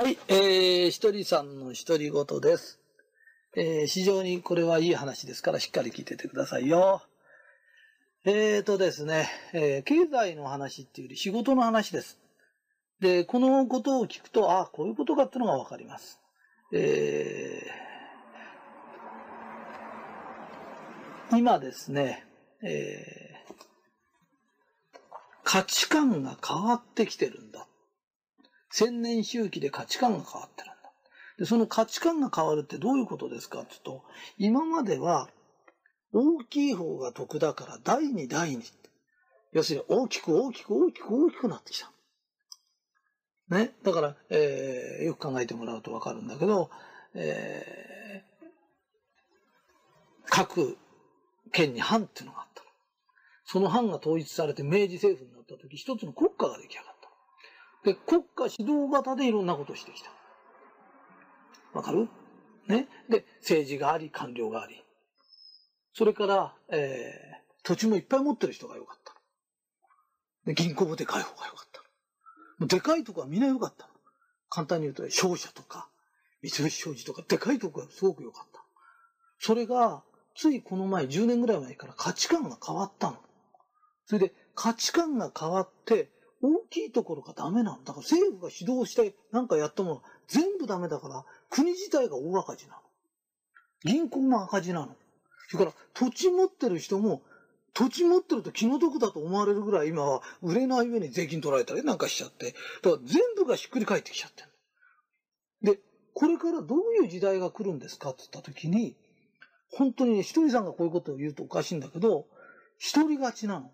はい、えー、ひとりさんの独り言です。えー、非常にこれはいい話ですから、しっかり聞いててくださいよ。えーとですね、えー経済の話っていうより仕事の話です。で、このことを聞くと、ああ、こういうことかっていうのがわかります。えー今ですね、えー価値観が変わってきてるんだ。千年周期で価値観が変わってるんだ。で、その価値観が変わるってどういうことですかって言うと、今までは大きい方が得だから第二第二って。要するに大きく大きく大きく大きくなってきた。ね？だから、えーよく考えてもらうとわかるんだけど、えー各県に藩っていうのがあった。その藩が統一されて明治政府になった時、一つの国家が出来上がった。で、国家指導型でいろんなことをしてきた。わかる？ね？で、政治があり、官僚があり。それから、えー土地もいっぱい持ってる人が良かった。で、銀行もでかい方が良かった。でかいとこはみんな良かった。簡単に言うと、商社とか、三菱商事とか、でかいとこがすごく良かった。それが、ついこの前、10年ぐらい前から価値観が変わったの。それで、価値観が変わって、大きいところがダメなんだから政府が指導してなんかやったもの全部ダメだから国自体が大赤字なの。銀行も赤字なの。それから土地持ってる人も土地持ってると気の毒だと思われるぐらい今は売れない上に税金取られたりなんかしちゃって。だから全部がひっくり返ってきちゃってる。で、これからどういう時代が来るんですかって言った時に、本当にね、ひとりさんがこういうことを言うとおかしいんだけど、一人勝ちなの。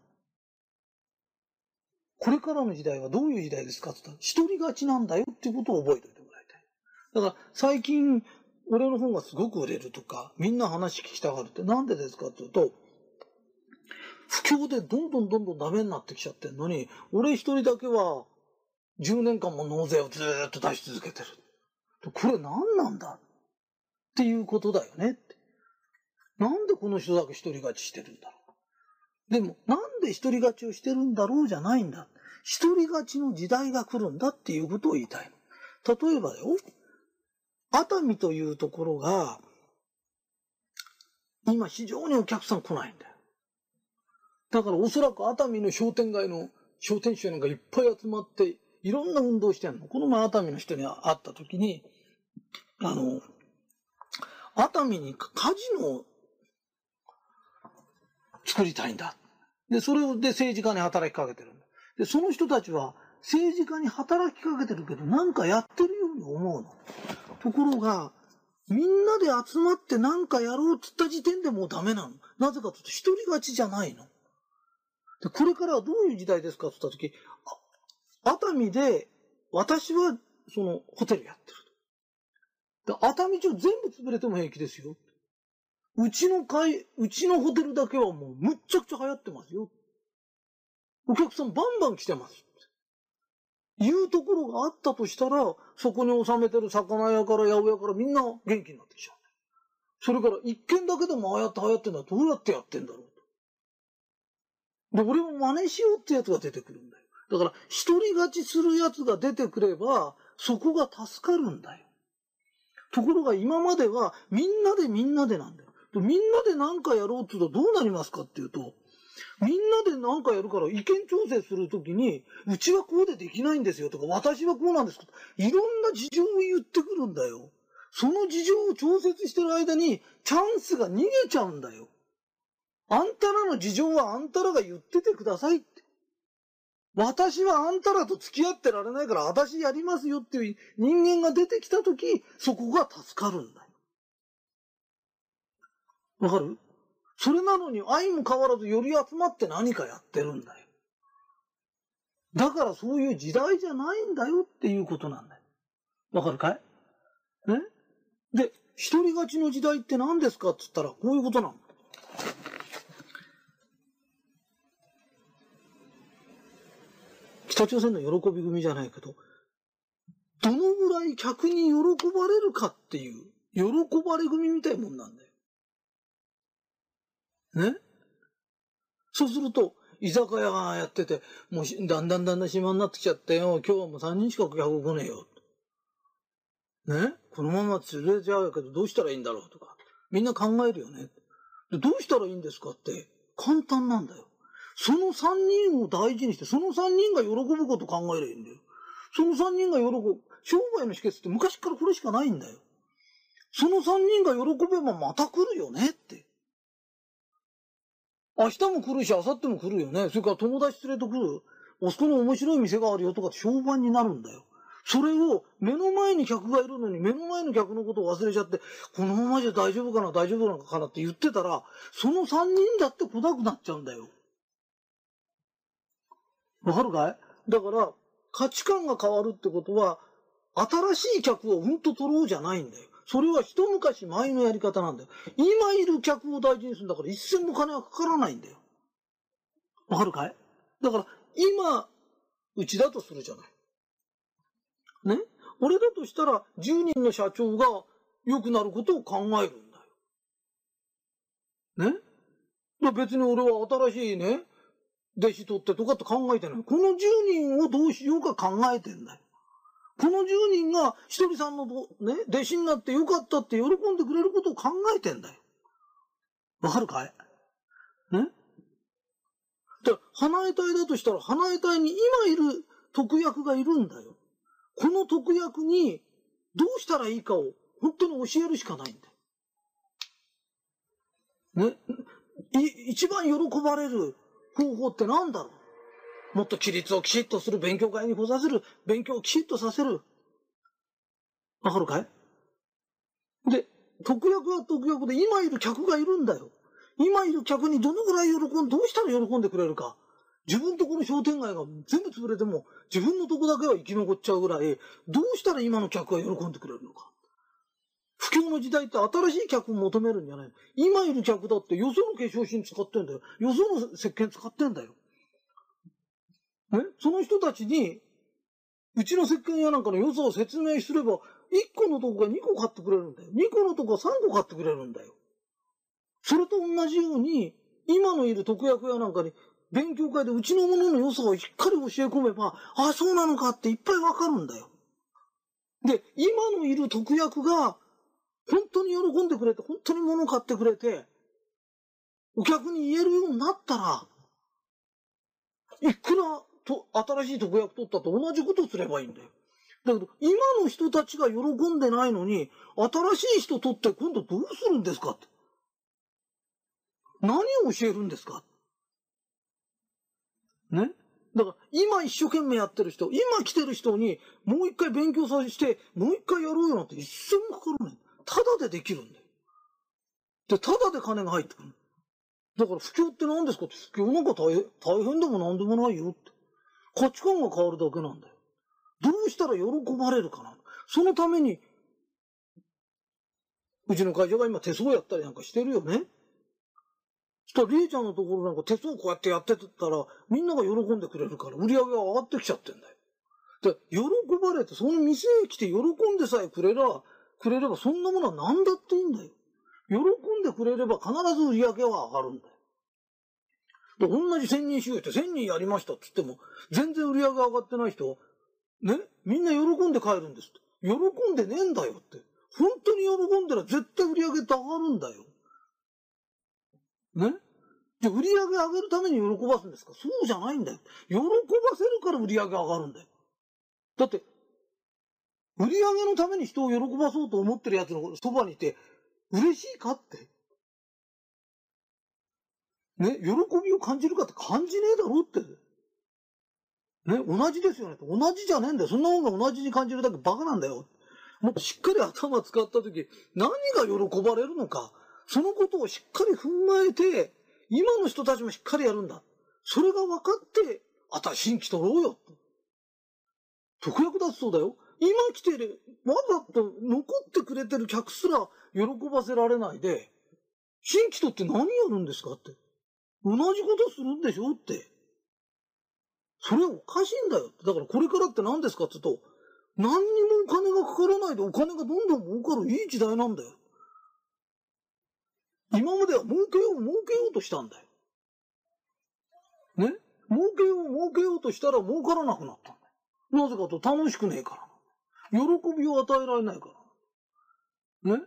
これからの時代はどういう時代ですかって言ったら、一人勝ちなんだよっていうことを覚えておいてもらいたい。だから、最近、俺の本がすごく売れるとか、みんな話聞きたがるってなんでですかって言うと、不況でどんどんどんどんダメになってきちゃってんのに、俺一人だけは、10年間も納税をずっと出し続けてる。これ何なんだっていうことだよね。なんでこの人だけ一人勝ちしてるんだろ。でも、なんで一人勝ちをしてるんだろうじゃないんだ。一人勝ちの時代が来るんだっていうことを言いたい。例えばよ、熱海というところが、今非常にお客さん来ないんだよ。だからおそらく熱海の商店街の商店主なんかいっぱい集まって、いろんな運動してんの。この前熱海の人に会った時に、あの、熱海にカジノを作りたいんだ。で、それで政治家に働きかけてるんだ。で、その人たちは政治家に働きかけてるけど、なんかやってるように思うの。ところが、みんなで集まってなんかやろうっつった時点でもうダメなの。なぜかというと一人勝ちじゃないの。で、これからはどういう時代ですか？って言った時、熱海で私はそのホテルやってる。で熱海町全部潰れても平気ですよ。うちの会、うちのホテルだけはもうむっちゃくちゃ流行ってますよ。お客さんバンバン来てます。いうところがあったとしたら、そこに収めてる魚屋から八百屋からみんな元気になってきちゃう。それから一軒だけでもああやって流行ってんだどうやってやってんだろうと。で、俺も真似しようってやつが出てくるんだよ。だから、一人勝ちするやつが出てくれば、そこが助かるんだよ。ところが今までは、みんなでみんなでなんだよ。みんなで何かやろうって言うとどうなりますかっていうと、みんなで何かやるから意見調整するときに、うちはこうでできないんですよとか、私はこうなんですとかいろんな事情を言ってくるんだよ。その事情を調節してる間に、チャンスが逃げちゃうんだよ。あんたらの事情はあんたらが言っててくださいって。私はあんたらと付き合ってられないから私やりますよっていう人間が出てきたとき、そこが助かるんだよ。わかる？それなのに愛も変わらずより集まって何かやってるんだよ。だからそういう時代じゃないんだよっていうことなんだよ。わかるかい？ね？で、一人勝ちの時代って何ですかって言ったらこういうことなの。北朝鮮の喜び組じゃないけど、どのぐらい客に喜ばれるかっていう、喜ばれ組みたいもんなんだよ。ねそうすると、居酒屋がやってて、もうだんだんだんだん暇になってきちゃってよ、今日はもう3人しか客来ねえよ。ねこのまま連れちゃうけどどうしたらいいんだろうとか、みんな考えるよね。でどうしたらいいんですかって簡単なんだよ。その三人を大事にして、その三人が喜ぶこと考えればいいんだよ。その三人が喜ぶ。商売の秘訣って昔からこれしかないんだよ。その三人が喜べばまた来るよねって。明日も来るし、明後日も来るよね。それから友達連れと来る。あそこに面白い店があるよとか評判になるんだよ。それを目の前に客がいるのに目の前の客のことを忘れちゃって、このままじゃ大丈夫かな、大丈夫なのかなって言ってたら、その三人だって来なくなっちゃうんだよ。わかるかい？だから、価値観が変わるってことは、新しい客をうんと取ろうじゃないんだよ。それは一昔前のやり方なんだよ。今いる客を大事にするんだから一銭も金はかからないんだよ。わかるかい？だから、今、うちだとするじゃない。ね？俺だとしたら、10人の社長が良くなることを考えるんだよ。ね？別に俺は新しいね、弟子取ってとかって考えてない。この10人をどうしようか考えてんだよ。この10人がひとりさんのね、弟子になってよかったって喜んでくれることを考えてんだよ。わかるかい？ね？で、花江隊だとしたら、花江隊に今いる特役がいるんだよ。この特役にどうしたらいいかを本当に教えるしかないんだよ。ね？い。一番喜ばれる方法って何だろう？もっと規律をきちっとする勉強会に来させる。勉強をきちっとさせる。わかるかい？で、特約は特約で今いる客がいるんだよ。今いる客にどのぐらい喜ん、どうしたら喜んでくれるか。自分とこの商店街が全部潰れても、自分のとこだけは生き残っちゃうぐらい、どうしたら今の客が喜んでくれるのか。不況の時代って新しい客を求めるんじゃない今いる客だってよその化粧品使ってんだよ。よその石鹸使ってんだよ。ね？その人たちに、うちの石鹸屋なんかの良さを説明すれば、1個のとこが2個買ってくれるんだよ。2個のとこが3個買ってくれるんだよ。それと同じように、今のいる特約屋なんかに、勉強会でうちのものの良さをしっかり教え込めば、ああ、そうなのかっていっぱいわかるんだよ。で、今のいる特約が、本当に喜んでくれて、本当に物買ってくれて、お客に言えるようになったら、いくらと新しい特約取ったと同じことすればいいんだよ。だけど、今の人たちが喜んでないのに、新しい人取って今度どうするんですかって。何を教えるんですかね？だから、今一生懸命やってる人、今来てる人に、もう一回勉強させて、もう一回やろうよなんて一銭もかからない。ただでできるんだよ。で、ただで金が入ってくる。だから不況って何ですかって、不況なんか大変大変でも何でもないよって。価値観が変わるだけなんだよ。どうしたら喜ばれるかな。そのために、うちの会社が今手相やったりなんかしてるよね。そしたら、りえちゃんのところなんか手相こうやってやってたら、みんなが喜んでくれるから、売り上げが上がってきちゃってんだよ。で、喜ばれて、その店へ来て喜んでさえくれら、くれれば、そんなものは何だっていいんだよ。喜んでくれれば必ず売り上げは上がるんだよ。で、同じ千人収容って千人やりましたって言っても、全然売り上げ上がってない人、ね、みんな喜んで帰るんですって。喜んでねえんだよって。本当に喜んだら絶対売り上げって上がるんだよ。ね？じゃ売り上げ上げるために喜ばすんですか？そうじゃないんだよ。喜ばせるから売り上げ上がるんだよ。だって、売り上げのために人を喜ばそうと思ってる奴のそばにいて、嬉しいかって？ね、喜びを感じるかって感じねえだろって。ね、同じですよね。同じじゃねえんだよ。そんなもんが同じに感じるだけバカなんだよ。もっとしっかり頭使った時、何が喜ばれるのか。そのことをしっかり踏まえて、今の人たちもしっかりやるんだ。それが分かって、あた新規取ろうよ。特約だそうだよ。今来てる、わざと残ってくれてる客すら喜ばせられないで、新規取って何やるんですかって。同じことするんでしょって。それおかしいんだよ。だからこれからって何ですかって言うと、何にもお金がかからないでお金がどんどん儲かるいい時代なんだよ。今までは儲けよう儲けようとしたんだよ。ね？儲けよう儲けようとしたら儲からなくなったんだよ。なぜかと楽しくねえから。喜びを与えられないから。ね？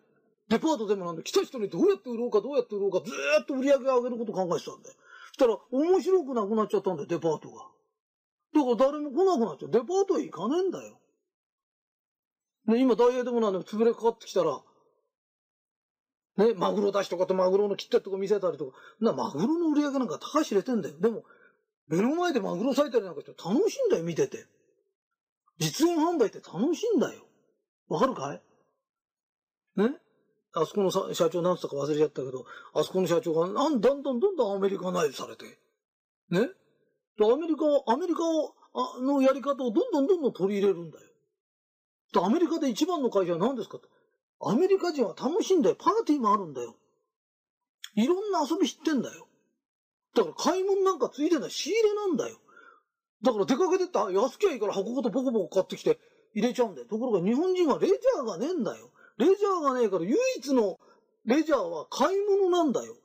デパートでもなんで来た人にどうやって売ろうかどうやって売ろうかずーっと売り上げ上げること考えてたんだよ。そしたら面白くなくなっちゃったんだよ、デパートが。だから誰も来なくなっちゃう。デパートへ行かねえんだよ。ね、今ダイエーでもなんで潰れかかってきたら、ね、マグロ出しとかとマグロの切ったとこ見せたりとか、な、マグロの売り上げなんか高い知れてんだよ。でも、目の前でマグロ咲いたりなんかして楽しいんだよ、見てて。実演販売って楽しいんだよ。わかるかい？ね？あそこの社長なんつったか忘れちゃったけど、あそこの社長がなんだんだんどんどんアメリカナイズされて。ね？でアメリカを、アメリカをのやり方をどんどんどんどん取り入れるんだよ。でアメリカで一番の会社は何ですかって。アメリカ人は楽しいんだよ。パーティーもあるんだよ。いろんな遊び知ってんだよ。だから買い物なんかついでない仕入れなんだよ。だから出かけてった安きゃいいから箱ごとポコポコ買ってきて入れちゃうんだよ。ところが日本人はレジャーがねえんだよ。レジャーがねえから唯一のレジャーは買い物なんだよ。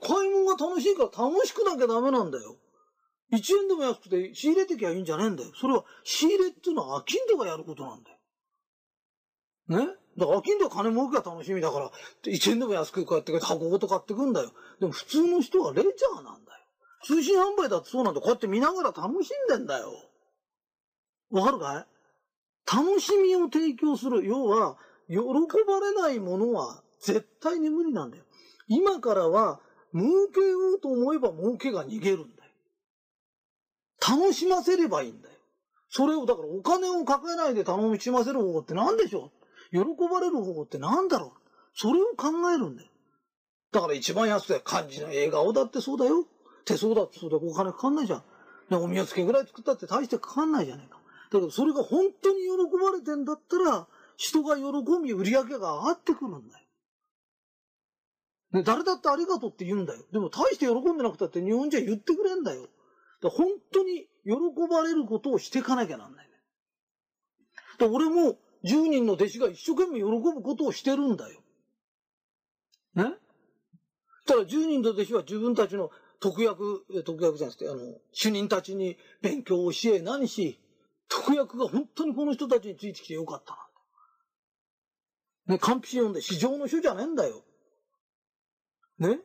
買い物が楽しいから楽しくなきゃダメなんだよ。1円でも安くて仕入れてきゃいいんじゃねえんだよ。それは仕入れっていうのは飽きんでがやることなんだよ。ね？だから飽きんで金儲けが楽しみだから、1円でも安くこうやって箱ごと買ってくんだよ。でも普通の人はレジャーなんだよ。通信販売だってそうなんだ。こうやって見ながら楽しんでんだよ。わかるかい？楽しみを提供する。要は、喜ばれないものは絶対に無理なんだよ。今からは、儲けようと思えば儲けが逃げるんだよ。楽しませればいいんだよ。それを、だからお金をかけないで楽しませる方法って何でしょう？喜ばれる方法って何だろう？それを考えるんだよ。だから一番安くて漢字の笑顔だってそうだよ。手相だってそうだよ。お金かかんないじゃん。お宮付けぐらい作ったって大してかかんないじゃないか。だけどそれが本当に喜ばれてんだったら、人が喜び売り上げが上がってくるんだよ。ね、誰だってありがとうって言うんだよ。でも大して喜んでなくたって日本人は言ってくれんだよ。だ本当に喜ばれることをしていかなきゃなんないね。だ俺も10人の弟子が一生懸命喜ぶことをしてるんだよ。ね？ただ10人の弟子は自分たちの特約、特約じゃなくて、あの、主任たちに勉強を教え何し、特約が本当にこの人たちについてきてよかったな。ね、完璧読んで、市場の書じゃねえんだよ。ね？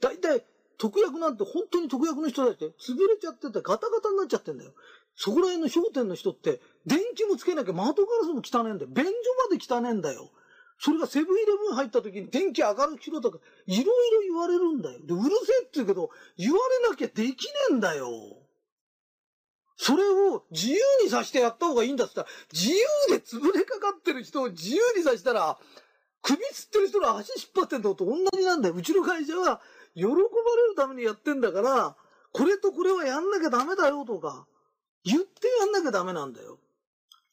大体、特約なんて本当に特約の人たちって潰れちゃっててガタガタになっちゃってんだよ。そこら辺の商店の人って、電気もつけなきゃ窓ガラスも汚ねえんだよ。便所まで汚ねえんだよ。それがセブンイレブン入った時に電気明るくしろとか、いろいろ言われるんだよ。で、うるせえって言うけど、言われなきゃできねえんだよ。それを自由にさしてやった方がいいんだって言ったら、自由で潰れかかってる人を自由にさしたら、首つってる人の足引っ張ってんのと同じなんだよ。うちの会社は、喜ばれるためにやってんだから、これとこれはやんなきゃダメだよとか、言ってやんなきゃダメなんだよ。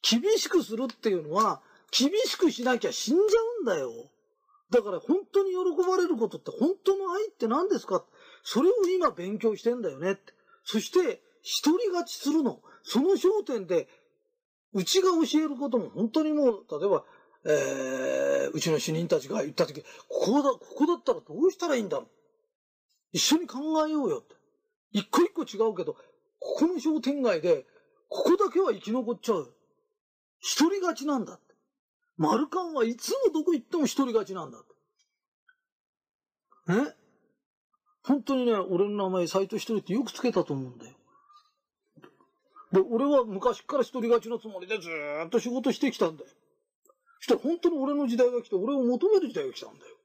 厳しくするっていうのは、厳しくしなきゃ死んじゃうんだよ。だから本当に喜ばれることって本当の愛って何ですか？それを今勉強してんだよねって。そして、一人勝ちするの？その焦点で、うちが教えることも本当にもう、例えば、えー、うちの主任たちが言ったとき、ここだ、ここだったらどうしたらいいんだろう？一緒に考えようよって。一個一個違うけど、ここの商店街で、ここだけは生き残っちゃう。一人勝ちなんだって。マルカンはいつもどこ行っても一人勝ちなんだって。ね？本当にね、俺の名前、斎藤一人ってよくつけたと思うんだよ。で、俺は昔から一人勝ちのつもりでずっと仕事してきたんだよ。そしたら本当に俺の時代が来て、俺を求める時代が来たんだよ。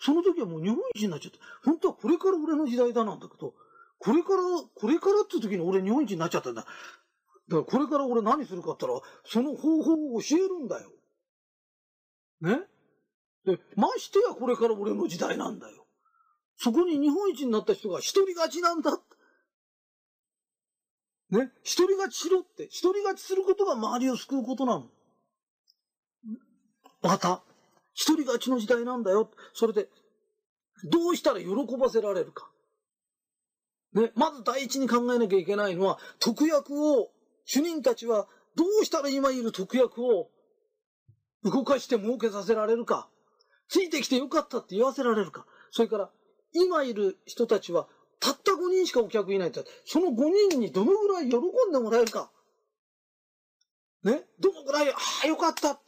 その時はもう日本一になっちゃった。本当はこれから俺の時代だなんだけど、これから、これからって時に俺日本一になっちゃったんだ。だからこれから俺何するかって言ったら、その方法を教えるんだよ。ね？で、ましてやこれから俺の時代なんだよ。そこに日本一になった人が一人勝ちなんだっ。ね一人勝ちしろって。一人勝ちすることが周りを救うことなの。また、一人勝ちの時代なんだよ。それで、どうしたら喜ばせられるか。ね、まず第一に考えなきゃいけないのは、特約を、主任たちはどうしたら今いる特約を動かして儲けさせられるか。ついてきてよかったって言わせられるか。それから、今いる人たちは、たった5人しかお客いないって、その5人にどのぐらい喜んでもらえるか。ね？どのぐらい、ああ、よかった。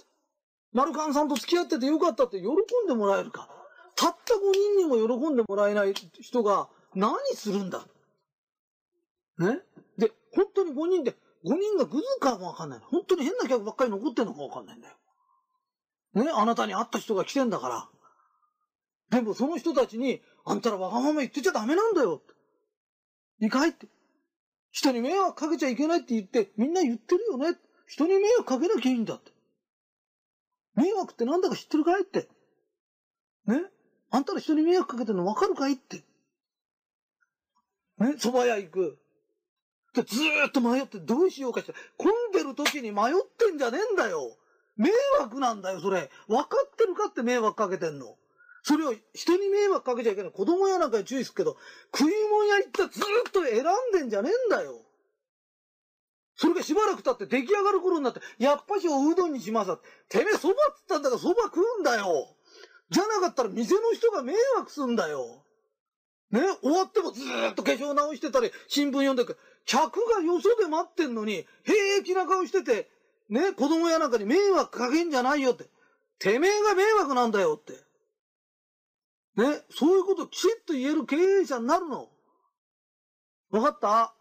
マルカンさんと付き合っててよかったって喜んでもらえるか。たった5人にも喜んでもらえない人が何するんだ。ね？で、本当に5人で、5人がグズかもわかんない。本当に変な客ばっかり残ってんのかわかんないんだよ。ね？あなたに会った人が来てんだから。でもその人たちに、あんたらわがまま言ってちゃダメなんだよ。いいかいって。人に迷惑かけちゃいけないって言って、みんな言ってるよね。人に迷惑かけなきゃいいんだって。迷惑ってなんだか知ってるかいって。ね？あんたら人に迷惑かけてるの分かるかいって。ね？蕎麦屋行く。で、ずーっと迷って、どうしようかして、混んでる時に迷ってんじゃねえんだよ。迷惑なんだよ、それ。分かってるかって迷惑かけてんの。それを人に迷惑かけちゃいけない。子供屋なんかに注意するけど、食い物屋行ったらずっと選んでんじゃねえんだよ。それがしばらく経って出来上がる頃になって、やっぱしおうどんにしますてめえ蕎麦っつったんだから蕎麦食うんだよ。じゃなかったら店の人が迷惑すんだよ。ね、終わってもずーっと化粧直してたり、新聞読んでく。客がよそで待ってんのに、平気な顔してて、ね、子供やなんかに迷惑かけんじゃないよって。てめえが迷惑なんだよって。ね、そういうこときちっと言える経営者になるの。わかった？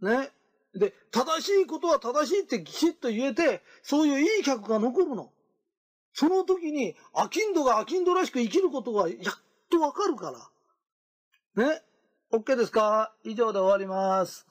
ね。で、正しいことは正しいってきちっと言えて、そういういい客が残るの。その時に、アキンドがアキンドらしく生きることがやっとわかるから。ね。OK ですか？以上で終わります。